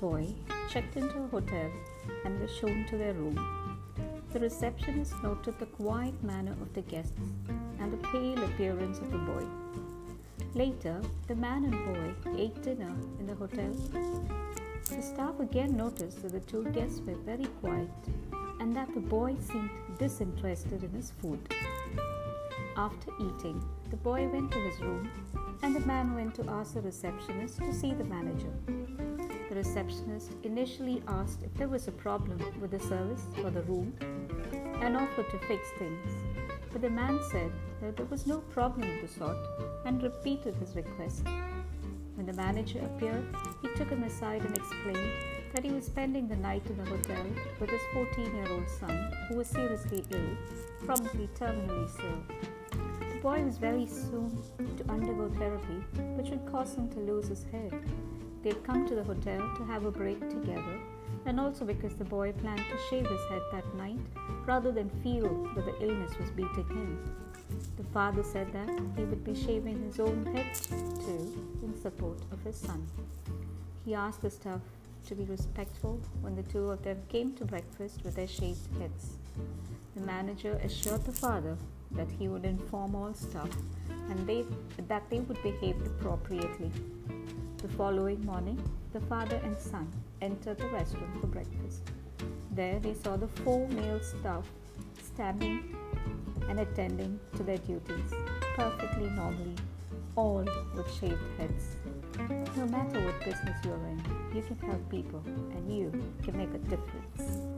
boy checked into a hotel and was shown to their room. The receptionist noted the quiet manner of the guests and the pale appearance of the boy. Later, the man and boy ate dinner in the hotel. The staff again noticed that the two guests were very quiet and that the boy seemed disinterested in his food. After eating, the boy went to his room and the man went to ask the receptionist to see the manager. The receptionist initially asked if there was a problem with the service or the room and offered to fix things. But the man said that there was no problem of the sort and repeated his request. When the manager appeared, he took him aside and explained that he was spending the night in a hotel with his 14 year old son, who was seriously ill, probably terminally so. The boy was very soon to undergo therapy, which would cause him to lose his head. They had come to the hotel to have a break together, and also because the boy planned to shave his head that night rather than feel that the illness was beating him. The father said that he would be shaving his own head too in support of his son. He asked the staff to be respectful when the two of them came to breakfast with their shaved heads. The manager assured the father that he would inform all staff and they, that they would behave appropriately. The following morning, the father and son entered the restaurant for breakfast. There they saw the four male staff standing and attending to their duties perfectly normally, all with shaved heads. No matter what business you're in, you can help people and you can make a difference.